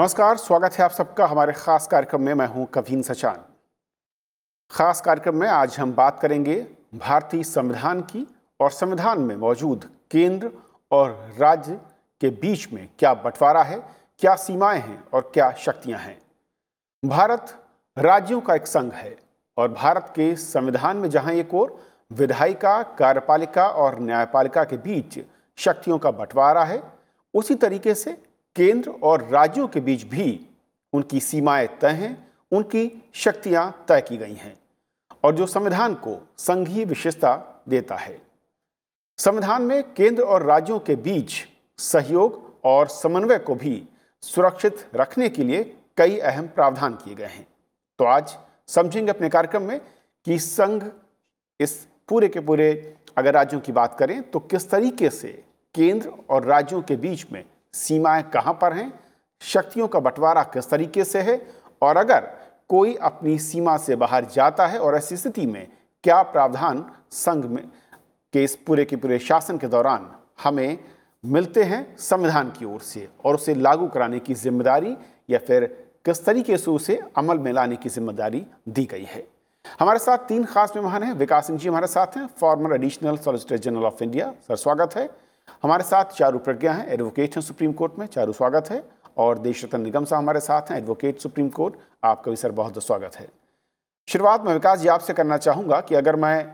नमस्कार, स्वागत है आप सबका हमारे खास कार्यक्रम में। मैं हूँ कवीन सचान। खास कार्यक्रम में आज हम बात करेंगे भारतीय संविधान की और संविधान में मौजूद केंद्र और राज्य के बीच में क्या बंटवारा है, क्या सीमाएँ हैं और क्या शक्तियाँ हैं। भारत राज्यों का एक संघ है और भारत के संविधान में जहाँ एक और विधायिका, कार्यपालिका और न्यायपालिका के बीच शक्तियों का बंटवारा है, उसी तरीके से केंद्र और राज्यों के बीच भी उनकी सीमाएँ तय हैं, उनकी शक्तियाँ तय की गई हैं और जो संविधान को संघीय विशेषता देता है। संविधान में केंद्र और राज्यों के बीच सहयोग और समन्वय को भी सुरक्षित रखने के लिए कई अहम प्रावधान किए गए हैं। तो आज समझेंगे अपने कार्यक्रम में कि संघ इस पूरे के पूरे अगर राज्यों की बात करें तो किस तरीके से केंद्र और राज्यों के बीच में सीमाएँ कहाँ पर हैं? शक्तियों का बंटवारा किस तरीके से है? और अगर कोई अपनी सीमा से बाहर जाता है और ऐसी स्थिति में क्या प्रावधान संघ में के इस पूरे के पूरे शासन के दौरान हमें मिलते हैं संविधान की ओर से और उसे लागू कराने की ज़िम्मेदारी या फिर किस तरीके से उसे अमल में लाने की ज़िम्मेदारी दी गई है? हमारे साथ तीन खास मेहमान हैं। विकास सिंह जी हमारे साथ हैं। Former additional solicitor general of India, sir, स्वागत है। हमारे साथ चारू प्रज्ञा हैं एडवोकेट हैं सुप्रीम कोर्ट में, चारू स्वागत है, और देश रतन निगम साहब हमारे साथ हैं एडवोकेट सुप्रीम कोर्ट, आपका भी सर बहुत स्वागत है। शुरुआत में विकास जी आपसे करना चाहूँगा कि अगर मैं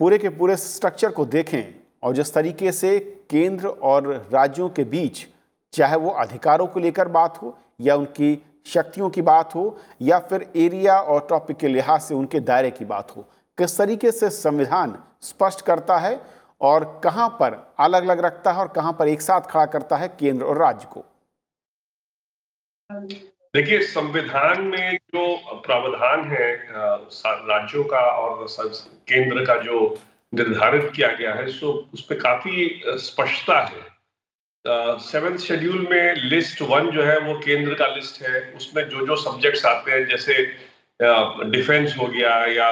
पूरे के पूरे स्ट्रक्चर को देखें, और जिस तरीके से केंद्र और राज्यों के बीच, चाहे वो अधिकारों को लेकर बात हो, या उनकी शक्तियों की बात हो, या फिर एरिया और टॉपिक के लिहाज से उनके दायरे की बात हो, किस तरीके से संविधान स्पष्ट करता है और कहाँ पर अलग अलग रखता है और कहाँ पर एक साथ खड़ा करता है केंद्र और राज्य को। देखिए, संविधान में जो प्रावधान है राज्यों का और केंद्र का जो निर्धारित किया गया है, सो उस पर काफ़ी स्पष्टता है। सेवेंथ शेड्यूल में लिस्ट वन जो है, वो केंद्र का लिस्ट है। उसमें जो जो सब्जेक्ट्स आते हैं, जैसे डिफेंस हो गया या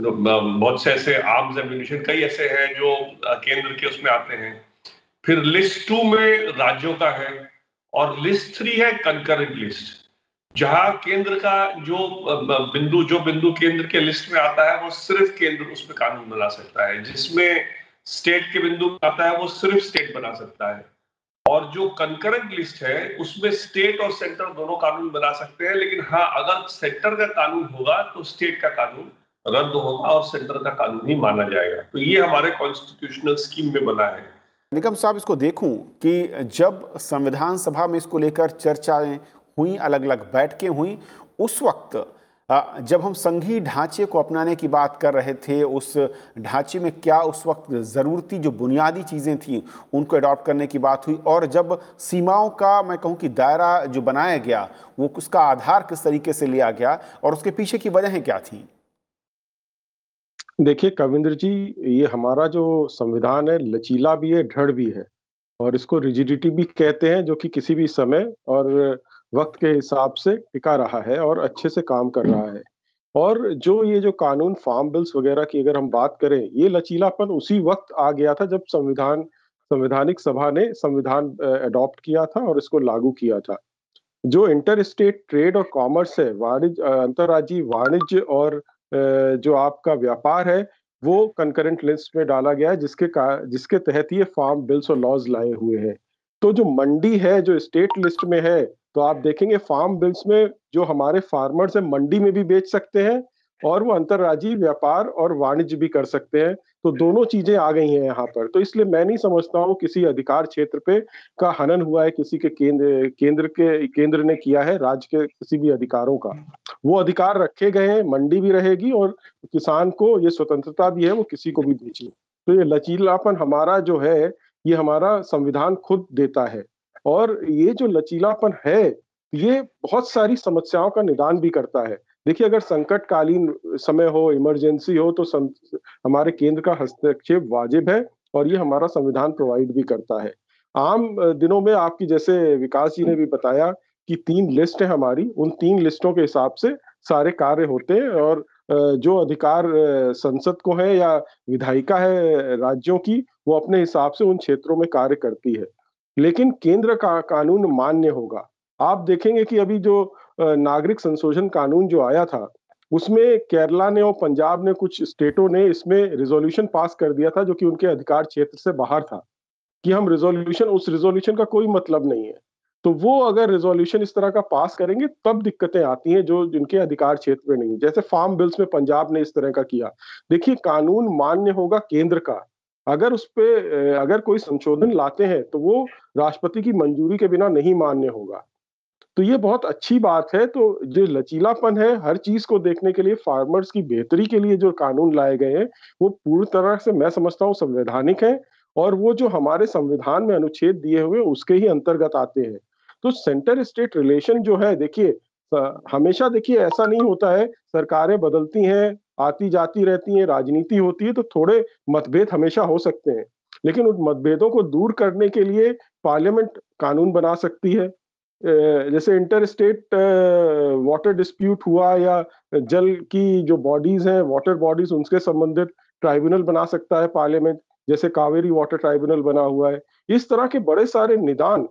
बहुत से ऐसे आर्म्स एम्यूनिशन कई ऐसे हैं जो केंद्र के उसमें आते हैं। फिर लिस्ट टू में राज्यों का है और लिस्ट थ्री है कंकरेंट लिस्ट जहाँ केंद्र का जो बिंदु जो बिंदु केंद्र के लिस्ट में आता है, वो सिर्फ़ केंद्र उसमें कानून बना सकता है। जिसमें स्टेट के बिंदु आता है, वो सिर्फ़ स्टेट बना सकता है। और जो कंकरेंट लिस्ट है, उसमें स्टेट और सेंटर दोनों कानून बना सकते हैं, लेकिन हाँ अगर सेंटर का कानून होगा तो स्टेट का कानून रद्द होगा और सेंटर का कानून ही माना जाएगा। तो ये हमारे कॉन्स्टिट्यूशनल स्कीम में बना है। निगम साहब, इसको देखूँ कि जब संविधान सभा में इसको लेकर चर्चाएँ हुई अलग अलग बैठकें हुई, उस वक्त जब हम संघीय ढांचे को अपनाने की बात कर रहे थे, उस ढांचे में क्या उस वक्त ज़रूरती, जो बुनियादी चीज़ें थी, उनको अडॉप्ट करने की बात हुई और जब सीमाओं का, मैं कहूँ कि दायरा जो बनाया गया, वो उसका आधार किस तरीके से लिया गया और उसके पीछे की वजहें क्या थी? देखिए, कविंद्र जी, ये हमारा जो संविधान है, लचीला भी है ढड़ भी है और इसको रिजिडिटी भी कहते हैं, जो कि किसी भी समय और वक्त के हिसाब से टिका रहा है और अच्छे से काम कर रहा है। और जो ये जो कानून, फार्म बिल्स वगैरह की अगर हम बात करें, ये लचीलापन उसी वक्त आ गया था जब संविधान, संवैधानिक सभा ने संविधान अडॉप्ट किया था और इसको लागू किया था। जो इंटर स्टेट ट्रेड और कॉमर्स है, वाणिज्य अंतर्राज्यीय वाणिज्य और जो आपका व्यापार है, वो कंकरेंट लिस्ट में डाला गया है, जिसके जिसके तहत ये फार्म बिल्स और लॉज लाए हुए हैं। तो जो मंडी है, जो स्टेट लिस्ट में है तो आप देखेंगे फार्म बिल्स में जो हमारे फार्मर्स हैं, मंडी में भी बेच सकते हैं और वो अंतर्राज्यीय व्यापार और वाणिज्य भी कर सकते हैं। तो दोनों चीज़ें आ गई हैं यहाँ पर। तो इसलिए मैं नहीं समझता हूँ किसी अधिकार क्षेत्र पे का हनन हुआ है, किसी के केंद्र केंद्र के, केंद्र ने किया है, राज्य के किसी भी अधिकारों का। वो अधिकार रखे गए हैं, मंडी भी रहेगी और किसान को ये स्वतंत्रता भी है, वो किसी को भी दीजिए तो ये लचीलापन हमारा जो है, ये हमारा संविधान खुद देता है। और ये जो लचीलापन है, ये बहुत सारी समस्याओं का निदान भी करता है। देखिए अगर संकटकालीन समय हो इमरजेंसी हो तो सं, हमारे केंद्र का हस्तक्षेप वाजिब है और ये हमारा संविधान प्रोवाइड भी करता है। आम दिनों में आपकी जैसे विकास जी ने भी बताया कि तीन लिस्ट है हमारी उन तीन लिस्टों के हिसाब से सारे कार्य होते हैं और जो अधिकार संसद को है या विधायिका है राज्यों की वो अपने हिसाब से उन क्षेत्रों में कार्य करती है। लेकिन केंद्र का कानून मान्य होगा। आप देखेंगे कि अभी जो नागरिक संशोधन कानून जो आया था, उसमें केरला ने और पंजाब ने कुछ स्टेटों ने इसमें रिजोल्यूशन पास कर दिया था, जो कि उनके अधिकार क्षेत्र से बाहर था, कि हम रिजोल्यूशन उस रिजोल्यूशन का कोई मतलब नहीं है। तो वो अगर रिजोल्यूशन इस तरह का पास करेंगे, तब दिक्कतें आती हैं जो जिनके अधिकार क्षेत्र में नहीं जैसे फार्म बिल्स में पंजाब ने इस तरह का किया। देखिए, कानून मान्य होगा केंद्र का। अगर उस पर अगर कोई संशोधन लाते हैं तो वो राष्ट्रपति की मंजूरी के बिना नहीं मान्य होगा। तो ये बहुत अच्छी बात है। तो जो लचीलापन है, हर चीज़ को देखने के लिए फार्मर्स की बेहतरी के लिए जो कानून लाए गए हैं, वो पूरी तरह से मैं समझता हूँ संवैधानिक है और वो जो हमारे संविधान में अनुच्छेद दिए हुए उसके ही अंतर्गत आते हैं। तो सेंटर स्टेट रिलेशन जो है, देखिए हमेशा देखिए, ऐसा नहीं होता है, सरकारें बदलती हैं आती जाती रहती हैं, राजनीति होती है तो थोड़े मतभेद हमेशा हो सकते हैं। लेकिन उन मतभेदों को दूर करने के लिए पार्लियामेंट कानून बना सकती है जैसे इंटर स्टेट वाटर डिस्प्यूट हुआ या जल की जो बॉडीज हैं वाटर बॉडीज उनसे संबंधित ट्राइब्यूनल बना सकता है पार्लियामेंट जैसे कावेरी वाटर ट्राइब्यूनल बना हुआ है। इस तरह के बड़े सारे निदान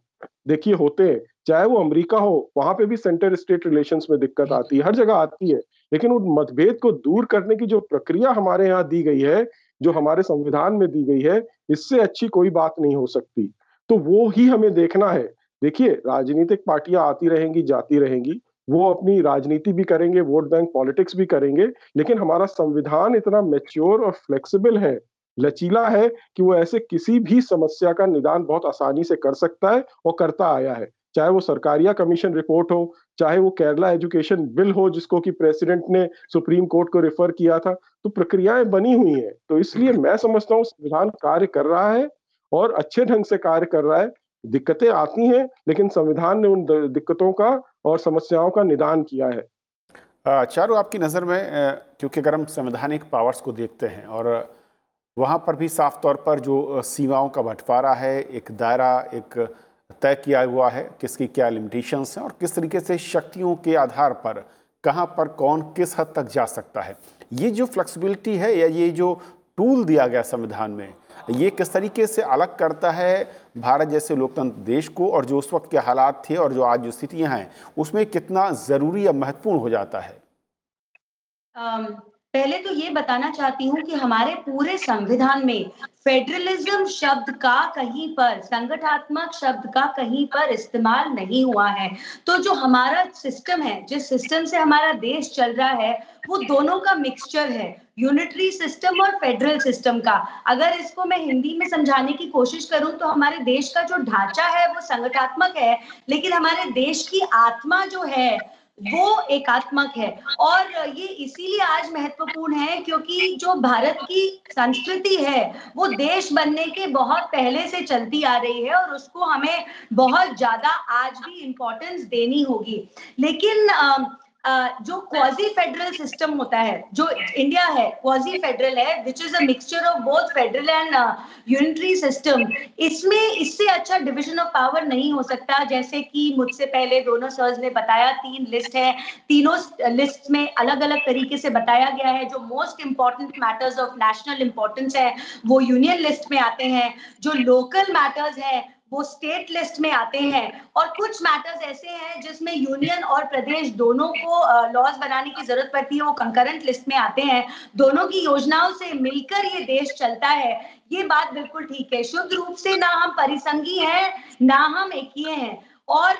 देखिए होते हैं, चाहे वो अमेरिका हो, वहाँ पे भी सेंटर स्टेट रिलेशंस में दिक्कत आती है, हर जगह आती है। लेकिन उन मतभेद को दूर करने की जो प्रक्रिया हमारे यहाँ दी गई है, जो हमारे संविधान में दी गई है, इससे अच्छी कोई बात नहीं हो सकती। तो वो ही हमें देखना है। देखिए, राजनीतिक पार्टियाँ आती रहेंगी, जाती रहेंगी, वो अपनी राजनीति भी करेंगे, वोट बैंक पॉलिटिक्स भी करेंगे, लेकिन हमारा संविधान इतना मेच्योर और फ्लेक्सिबल है, लचीला है कि वो ऐसे किसी भी समस्या का निदान बहुत आसानी से कर सकता है और करता आया है। चाहे वो सरकारिया कमीशन रिपोर्ट हो, चाहे वो केरला एजुकेशन बिल हो, जिसको कि प्रेसिडेंट ने सुप्रीम कोर्ट को रेफर किया था तो प्रक्रियाएँ बनी हुई हैं। तो इसलिए मैं समझता हूँ, संविधान कार्य कर रहा है और अच्छे ढंग से कार्य कर रहा है दिक्कतें आती हैं, लेकिन संविधान ने उन दिक्कतों का और समस्याओं का निदान किया है। चारू आपकी नज़र में क्योंकि अगर हम संवैधानिक पावर्स को देखते हैं और वहाँ पर भी साफ़ तौर पर जो सीमाओं का बंटवारा है, एक दायरा, एक तय किया हुआ है, किसकी क्या लिमिटेशंस हैं और किस तरीके से शक्तियों के आधार पर कहाँ पर कौन किस हद तक जा सकता है, ये जो फ्लेक्सिबिलिटी है या ये जो टूल दिया गया संविधान में, ये किस तरीके से अलग करता है भारत जैसे लोकतंत्र देश को और जो उस वक्त के हालात थे और जो आज जो स्थितियाँ हैं, उसमें कितना ज़रूरी या महत्वपूर्ण हो जाता है? पहले तो ये बताना चाहती हूँ कि हमारे पूरे संविधान में फेडरलिज्म शब्द का कहीं पर, संगठनात्मक शब्द का कहीं पर इस्तेमाल नहीं हुआ है। तो जो हमारा सिस्टम है, जिस सिस्टम से हमारा देश चल रहा है, वो दोनों का मिक्सचर है। यूनिटरी सिस्टम और फेडरल सिस्टम का। अगर इसको मैं हिंदी में समझाने की कोशिश करूँ तो हमारे देश का जो ढांचा है, वो संगठनात्मक है, लेकिन हमारे देश की आत्मा जो है, वो एकात्मक है। और ये इसीलिए आज महत्वपूर्ण है, क्योंकि जो भारत की संस्कृति है, वो देश बनने के बहुत पहले से चलती आ रही है, और उसको हमें बहुत ज़्यादा आज भी इम्पोर्टेंस देनी होगी। लेकिन जो क्वाजी फेडरल सिस्टम होता है, जो इंडिया है क्वाजी फेडरल है which is a mixture of both federal and unitary system इसमें इससे अच्छा डिविजन ऑफ़ पावर नहीं हो सकता। जैसे कि मुझसे पहले दोनों सर्स ने बताया, तीन लिस्ट है। तीनों लिस्ट में अलग अलग तरीके से बताया गया है। जो most important matters of national importance है, वो यूनियन लिस्ट में आते हैं। जो लोकल मैटर्स है वो स्टेट लिस्ट में आते हैं। और कुछ मैटर्स ऐसे हैं जिसमें यूनियन और प्रदेश दोनों को लॉज बनाने की ज़रूरत पड़ती है, वो कंकरेंट लिस्ट में आते हैं। दोनों की योजनाओं से मिलकर ये देश चलता है। ये बात बिल्कुल ठीक है। शुद्ध रूप से ना हम परिसंगी हैं, ना हम एक हैं। और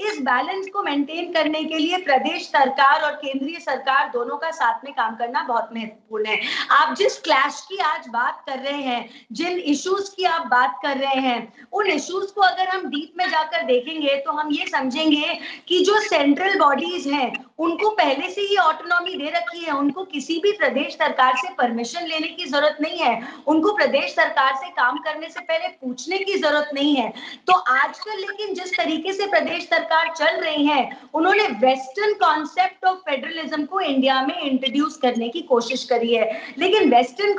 इस बैलेंस को मेंटेन करने के लिए प्रदेश सरकार और केंद्रीय सरकार दोनों का साथ में काम करना बहुत महत्वपूर्ण है। आप जिस क्लैश की आज बात कर रहे हैं, जिन इश्यूज़ की आप बात कर रहे हैं, उन इश्यूज़ को अगर हम डीप में जाकर देखेंगे तो हम ये समझेंगे कि जो सेंट्रल बॉडीज हैं उनको पहले से ही ऑटोनॉमी दे रखी है। उनको किसी भी प्रदेश सरकार से परमिशन लेने की ज़रूरत नहीं है। उनको प्रदेश सरकार से काम करने से पहले पूछने की ज़रूरत नहीं है। तो आजकल लेकिन जिस तरीके से प्रदेश सरकार चल रही है, उन्होंने वेस्टर्न कॉन्सेप्ट ऑफ़ फेडरलिज्म को इंडिया में इंट्रोड्यूस करने की कोशिश करी है। लेकिन वेस्टर्न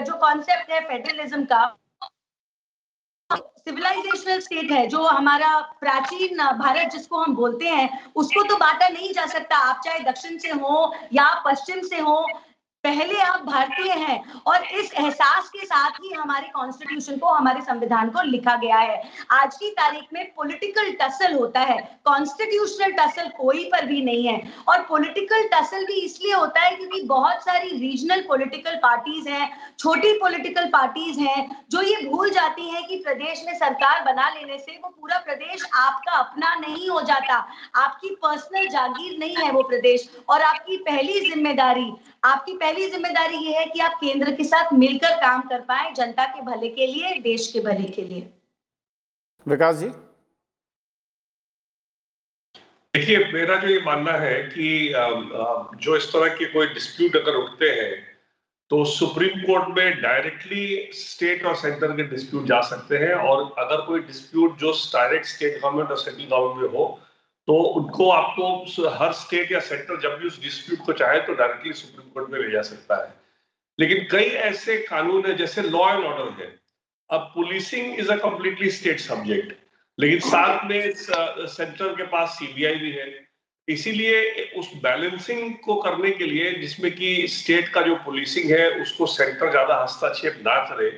जो कॉन्सेप्ट है फेडरलिज्म का सिविलाइजेशनल स्टेट है, जो हमारा प्राचीन भारत जिसको हम बोलते हैं, उसको तो बांटा नहीं जा सकता। आप चाहे दक्षिण से हो या पश्चिम से हो पहले आप भारतीय हैं और इस एहसास के साथ ही हमारे कॉन्स्टिट्यूशन को, हमारे संविधान को लिखा गया है। आज की तारीख में पॉलिटिकल टसल होता है। कॉन्स्टिट्यूशनल टसल कोई पर भी नहीं है। और पॉलिटिकल टसल भी इसलिए होता है क्योंकि बहुत सारी रीजनल पॉलिटिकल पार्टीज़ हैं, छोटी पॉलिटिकल पार्टीज़ हैं, जो ये भूल जाती हैं कि प्रदेश में सरकार बना लेने से वो पूरा प्रदेश आपका अपना नहीं हो जाता। आपकी पर्सनल जागीर नहीं है वो प्रदेश। और आपकी पहली ज़िम्मेदारी आपकी पहली ज़िम्मेदारी ये है कि आप केंद्र के साथ मिलकर काम कर पाए जनता के भले के लिए देश के भले के लिए। विकास जी? देखिए मेरा जो ये मानना है कि जो इस तरह के कोई डिस्प्यूट अगर उठते हैं तो सुप्रीम कोर्ट में डायरेक्टली स्टेट और सेंटर के डिस्प्यूट जा सकते हैं और अगर कोई डिस्प्यूट जो डायरेक्ट स्टेट गवर्नमेंट और सेंट्रल गवर्नमेंट में हो तो उनको आपको हर स्टेट या सेंटर जब भी उस डिस्प्यूट को चाहे तो डायरेक्टली सुप्रीम कोर्ट में ले जा सकता है। लेकिन कई ऐसे कानून है जैसे लॉ एंड ऑर्डर है। अब policing is a completely state subject लेकिन साथ में सेंटर के पास सीबीआई भी है। इसीलिए उस बैलेंसिंग को करने के लिए जिसमें कि स्टेट का जो पुलिसिंग है, उसको सेंटर ज़्यादा हस्तक्षेप ना करे,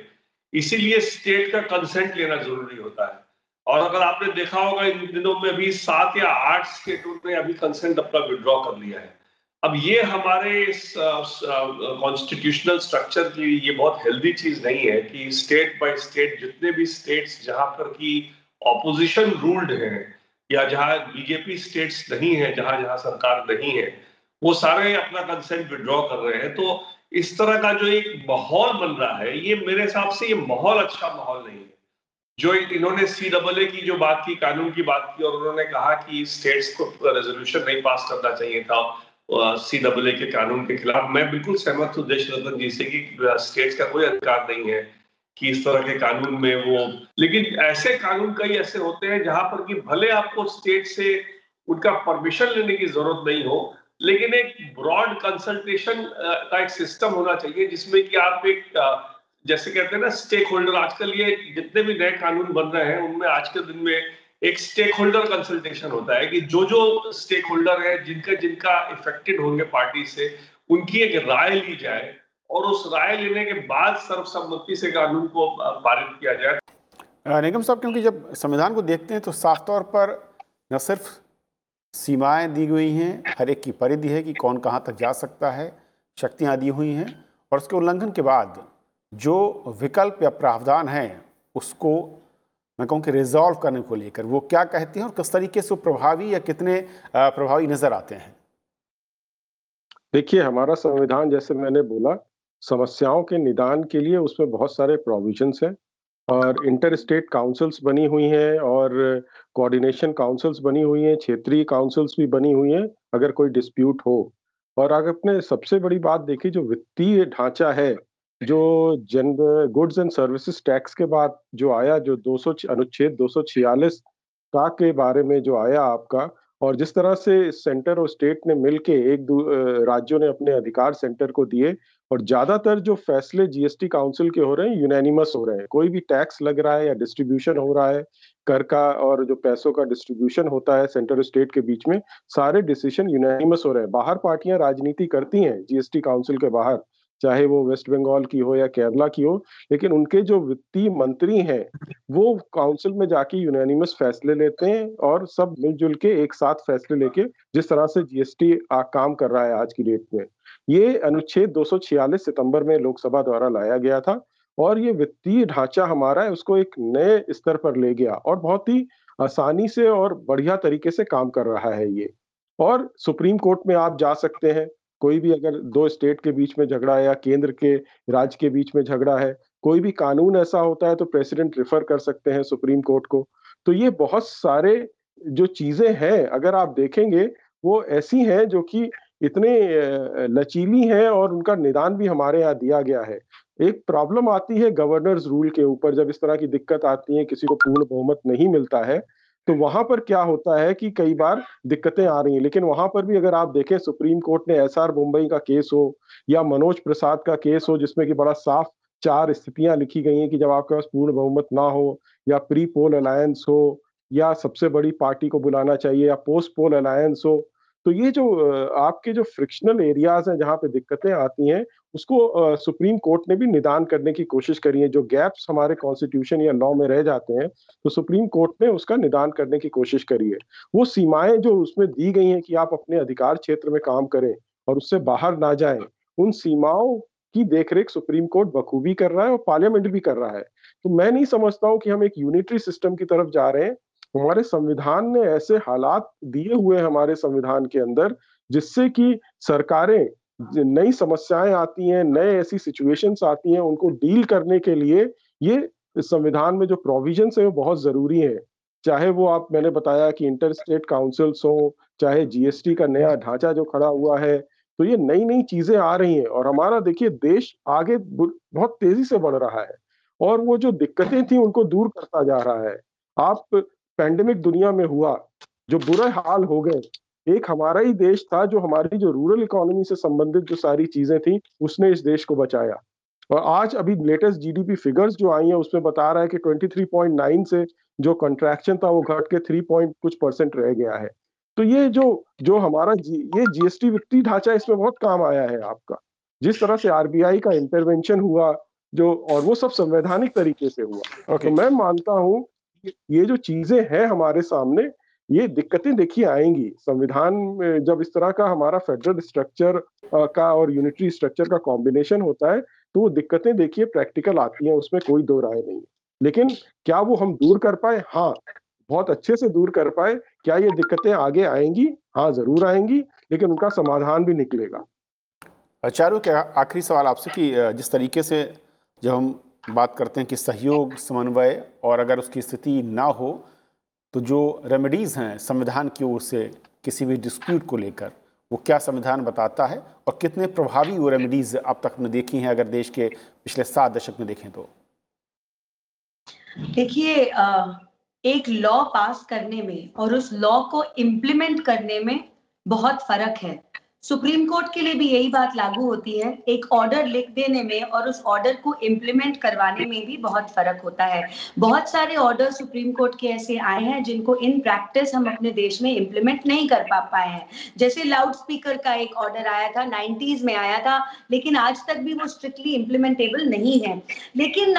इसीलिए स्टेट का कंसेंट लेना ज़रूरी होता है। और अगर आपने देखा होगा, इन दिनों में अभी सात या आठ स्टेटों ने अभी कंसेंट अपना विड्रॉ कर लिया है। अब ये हमारे कॉन्स्टिट्यूशनल स्ट्रक्चर की ये बहुत हेल्दी चीज़ नहीं है कि स्टेट बाय स्टेट जितने भी स्टेट्स जहाँ पर की ऑपोजिशन रूल्ड है या जहाँ बीजेपी स्टेट्स नहीं है, जहाँ जहाँ सरकार नहीं है, वो सारे अपना कंसेंट विड्रॉ कर रहे हैं। तो इस तरह का जो एक माहौल बन रहा है, ये मेरे हिसाब से ये माहौल अच्छा माहौल नहीं है। जो इन्होंने सी डबल ए की जो बात की, कानून की बात की, और उन्होंने कहा कि स्टेट्स को रेजोल्यूशन नहीं पास करना चाहिए था सी डबल ए के कानून के खिलाफ। मैं बिल्कुल सहमत हूँ देश रतन जी से कि स्टेट्स का कोई अधिकार नहीं है कि इस तरह के कानून में वो, लेकिन ऐसे कानून कई ऐसे होते हैं जहाँ पर कि भले आपको स्टेट से उनका परमिशन लेने की ज़रूरत नहीं हो, लेकिन एक ब्रॉड कंसल्टेशन का एक सिस्टम होना चाहिए जिसमें कि आप एक जैसे कहते हैं ना स्टेक होल्डर आजकल ये जितने भी नए कानून बन रहे हैं, उनमें आज के दिन में एक स्टेक होल्डर कंसल्टेशन होता है कि जो जो स्टेक होल्डर है, जिनका जिनका इफेक्टेड होंगे पार्टी से, उनकी एक राय ली जाए और उस राय लेने के बाद सर्वसम्मति से कानून को पारित किया जाए। निगम साहब, क्योंकि जब संविधान को देखते हैं तो साफ़ तौर पर न सिर्फ़ सीमाएँ दी गई हैं, हर एक की परिधि है कि कौन कहाँ तक जा सकता है, शक्तियाँ दी हुई हैं, और उसके उल्लंघन के बाद जो विकल्प या प्रावधान है, उसको मैं कहूँ कि रिजॉल्व करने को लेकर, वो क्या कहते हैं और किस तरीके से प्रभावी या कितने प्रभावी नज़र आते हैं? देखिए, हमारा संविधान, जैसे मैंने बोला, समस्याओं के निदान के लिए उसमें बहुत सारे प्रोविजंस हैं और इंटर स्टेट काउंसिल्स बनी हुई हैं और कोऑर्डिनेशन काउंसिल्स बनी हुई हैं, क्षेत्रीय काउंसिल्स भी बनी हुई हैं, अगर कोई डिस्प्यूट हो। और अगर अपने सबसे बड़ी बात देखी जो वित्तीय ढांचा है जो जन गुड्स एंड सर्विसेज़ टैक्स के बाद जो आया, जो 200 अनुच्छेद 246 का के बारे में जो आया आपका, और जिस तरह से सेंटर और स्टेट ने मिलके एक राज्यों ने अपने अधिकार सेंटर को दिए, और ज़्यादातर जो फैसले जीएसटी काउंसिल के हो रहे हैं यूनानिमस हो रहे हैं। कोई भी टैक्स लग रहा है या डिस्ट्रीब्यूशन हो रहा है, कर का और जो पैसों का डिस्ट्रीब्यूशन होता है सेंटर और स्टेट के बीच में, सारे डिसीज़न यूनानिमस हो रहे हैं। बाहर पार्टियाँ राजनीति करती हैं जीएसटी काउंसिल के बाहर चाहे वो वेस्ट बंगाल की हो या केरला की हो, लेकिन उनके जो वित्तीय मंत्री हैं, वो काउंसिल में जाके यूनानिमस फैसले लेते हैं और सब मिलजुल के एक साथ फैसले लेके जिस तरह से जीएसटी काम कर रहा है आज की डेट में। ये अनुच्छेद 246 सितंबर में लोकसभा द्वारा लाया गया था और ये वित्तीय ढांचा हमारा है, उसको एक नए स्तर पर ले गया और बहुत ही आसानी से और बढ़िया तरीके से काम कर रहा है ये। और सुप्रीम कोर्ट में आप जा सकते हैं कोई भी अगर दो स्टेट के बीच में झगड़ा है या केंद्र के राज्य के बीच में झगड़ा है, कोई भी कानून ऐसा होता है तो प्रेसिडेंट रिफर कर सकते हैं सुप्रीम कोर्ट को। तो ये बहुत सारे जो चीज़ें हैं, अगर आप देखेंगे, वो ऐसी हैं जो कि इतने लचीली हैं और उनका निदान भी हमारे यहाँ दिया गया है। एक प्रॉब्लम आती है गवर्नर्स रूल के ऊपर, जब इस तरह की दिक्कत आती है, किसी को पूर्ण बहुमत नहीं मिलता है तो वहाँ पर क्या होता है कि कई बार दिक्कतें आ रही हैं। लेकिन वहाँ पर भी अगर आप देखें, सुप्रीम कोर्ट ने एस आर मुंबई का केस हो या मनोज प्रसाद का केस हो, जिसमें कि बड़ा साफ़ चार स्थितियाँ लिखी गई हैं कि जब आपके पास पूर्ण बहुमत ना हो या प्री पोल अलायंस हो या सबसे बड़ी पार्टी को बुलाना चाहिए या पोस्ट पोल अलायंस हो तो ये जो आपके जो फ्रिक्शनल एरियाज़ हैं जहाँ पे दिक्कतें आती हैं उसको सुप्रीम कोर्ट ने भी निदान करने की कोशिश करी है। जो गैप्स हमारे कॉन्स्टिट्यूशन या लॉ में रह जाते हैं तो सुप्रीम कोर्ट ने उसका निदान करने की कोशिश करी है। वो सीमाएँ जो उसमें दी गई हैं कि आप अपने अधिकार क्षेत्र में काम करें और उससे बाहर ना जाएँ, उन सीमाओं की देखरेख सुप्रीम कोर्ट बखूबी कर रहा है और पार्लियामेंट भी कर रहा है। तो मैं नहीं समझता हूँ कि हम एक यूनिटरी सिस्टम की तरफ़ जा रहे हैं। हमारे संविधान ने ऐसे हालात दिए हुए हमारे संविधान के अंदर, जिससे कि सरकारें नई समस्याएँ आती हैं, नए ऐसी सिचुएशंस आती हैं उनको डील करने के लिए ये संविधान में जो प्रोविजंस है वो बहुत ज़रूरी है। चाहे वो आप, मैंने बताया कि इंटर स्टेट काउंसिल्स हो, चाहे जीएसटी का नया ढांचा जो खड़ा हुआ है तो ये नई नई चीज़ें आ रही हैं और हमारा देखिए देश आगे बहुत तेज़ी से बढ़ रहा है और वो जो दिक्कतें थी उनको दूर करता जा रहा है। आप पैंडेमिक दुनिया में हुआ, जो बुरे हाल हो गए एक हमारा ही देश था जो हमारी जो रूरल इकोनॉमी से संबंधित जो सारी चीज़ें थी उसने इस देश को बचाया। और आज अभी लेटेस्ट जीडीपी फिगर्स जो आई हैं उसमें बता रहा है कि 23.9 से जो कंट्रैक्शन था वो घट के 3 पॉइंट कुछ परसेंट रह गया है। तो ये जो जो हमारा जी, ये जीएसटी वित्तीय ढांचा इसमें बहुत काम आया है आपका। जिस तरह से आरबीआई का इंटरवेंशन हुआ जो और वो सब संवैधानिक तरीके से हुआ। Okay. तो मैं मानता हूँ ये जो चीज़ें हैं हमारे सामने ये दिक्कतें देखिए आएँगी। संविधान में जब इस तरह का हमारा फेडरल स्ट्रक्चर का और यूनिटरी स्ट्रक्चर का कॉम्बिनेशन होता है तो वो दिक्कतें देखिए प्रैक्टिकल आती हैं, उसमें कोई दो राय नहीं लेकिन क्या वो हम दूर कर पाए? हाँ बहुत अच्छे से दूर कर पाए। क्या ये दिक्कतें आगे आएँगी? हाँ ज़रूर आएँगी, लेकिन उनका समाधान भी निकलेगा। चारू क्या आखिरी सवाल आपसे कि जिस तरीके से जब हम बात करते हैं कि सहयोग, समन्वय और अगर उसकी स्थिति ना हो तो जो रेमेडीज़ हैं संविधान की ओर से किसी भी डिस्प्यूट को लेकर, वो क्या संविधान बताता है और कितने प्रभावी वो रेमेडीज़ अब तक हमने देखी हैं अगर देश के पिछले सात दशक में देखें तो? देखिए एक लॉ पास करने में और उस लॉ को इम्प्लीमेंट करने में बहुत फ़र्क है। सुप्रीम कोर्ट के लिए भी यही बात लागू होती है, एक ऑर्डर लिख देने में और उस ऑर्डर को इम्प्लीमेंट करवाने में भी बहुत फ़र्क होता है। बहुत सारे ऑर्डर सुप्रीम कोर्ट के ऐसे आए हैं जिनको इन प्रैक्टिस हम अपने देश में इम्प्लीमेंट नहीं कर पा पाए हैं। जैसे लाउड स्पीकर का एक ऑर्डर आया था नाइन्टीज में आया था, लेकिन आज तक भी वो स्ट्रिक्टली इम्प्लीमेंटेबल नहीं है। लेकिन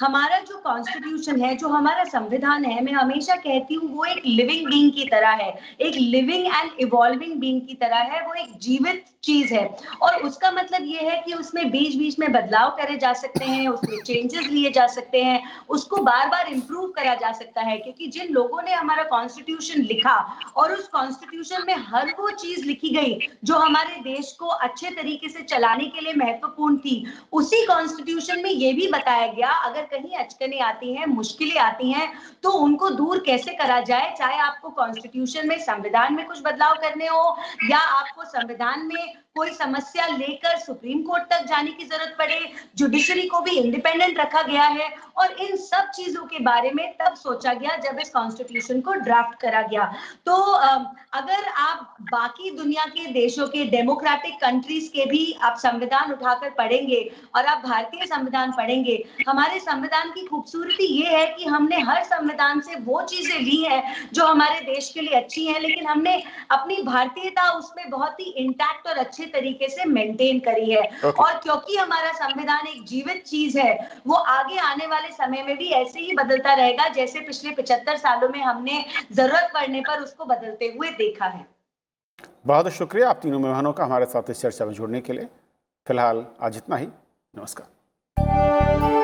हमारा जो कॉन्स्टिट्यूशन है, जो हमारा संविधान है, मैं हमेशा कहती हूँ वो एक लिविंग बींग की तरह है। एक लिविंग एंड इवॉल्विंग बींग की तरह है, वो एक जीवित चीज़ है। और उसका मतलब ये है कि उसमें बीच बीच में बदलाव करे जा सकते हैं, उसमें चेंजेस लिए जा सकते हैं, उसको बार बार इंप्रूव करा जा सकता है। क्योंकि जिन लोगों ने हमारा कॉन्स्टिट्यूशन लिखा और उस कॉन्स्टिट्यूशन में हर वो चीज़ लिखी गई जो हमारे देश को अच्छे तरीके से चलाने के लिए महत्वपूर्ण थी, उसी कॉन्स्टिट्यूशन में ये भी बताया गया, अगर कहीं अचकने आती हैं, मुश्किलें आती हैं तो उनको दूर कैसे करा जाए? चाहे आपको कॉन्स्टिट्यूशन में, संविधान में कुछ बदलाव करने हो या आपको संविधान में कोई समस्या लेकर सुप्रीम कोर्ट तक जाने की ज़रूरत पड़े जुडिशरी को भी इंडिपेंडेंट रखा गया है और इन सब चीज़ों के बारे में तब सोचा गया जब इस कॉन्स्टिट्यूशन को ड्राफ्ट करा गया। तो अगर आप बाकी दुनिया के देशों के डेमोक्रेटिक कंट्रीज़ के भी आप संविधान उठाकर पढ़ेंगे और आप भारतीय संविधान पढ़ेंगे, हमारे संविधान की खूबसूरती ये है कि हमने हर संविधान से वो चीज़ें ली है जो हमारे देश के लिए अच्छी है, लेकिन हमने अपनी भारतीयता उसमें बहुत ही इंटैक्ट और अच्छे तरीके से मेंटेन करी है। Okay. और क्योंकि हमारा संविधान एक जीवित चीज़ है वो आगे आने वाले समय में भी ऐसे ही बदलता रहेगा जैसे पिछले पिछहत्तर सालों में हमने ज़रूरत पड़ने पर उसको बदलते हुए देखा है। बहुत शुक्रिया आप तीनों मेहमानों का हमारे साथ इस चर्चा में जुड़ने के लिए। फ़िलहाल आज इतना ही। नमस्कार।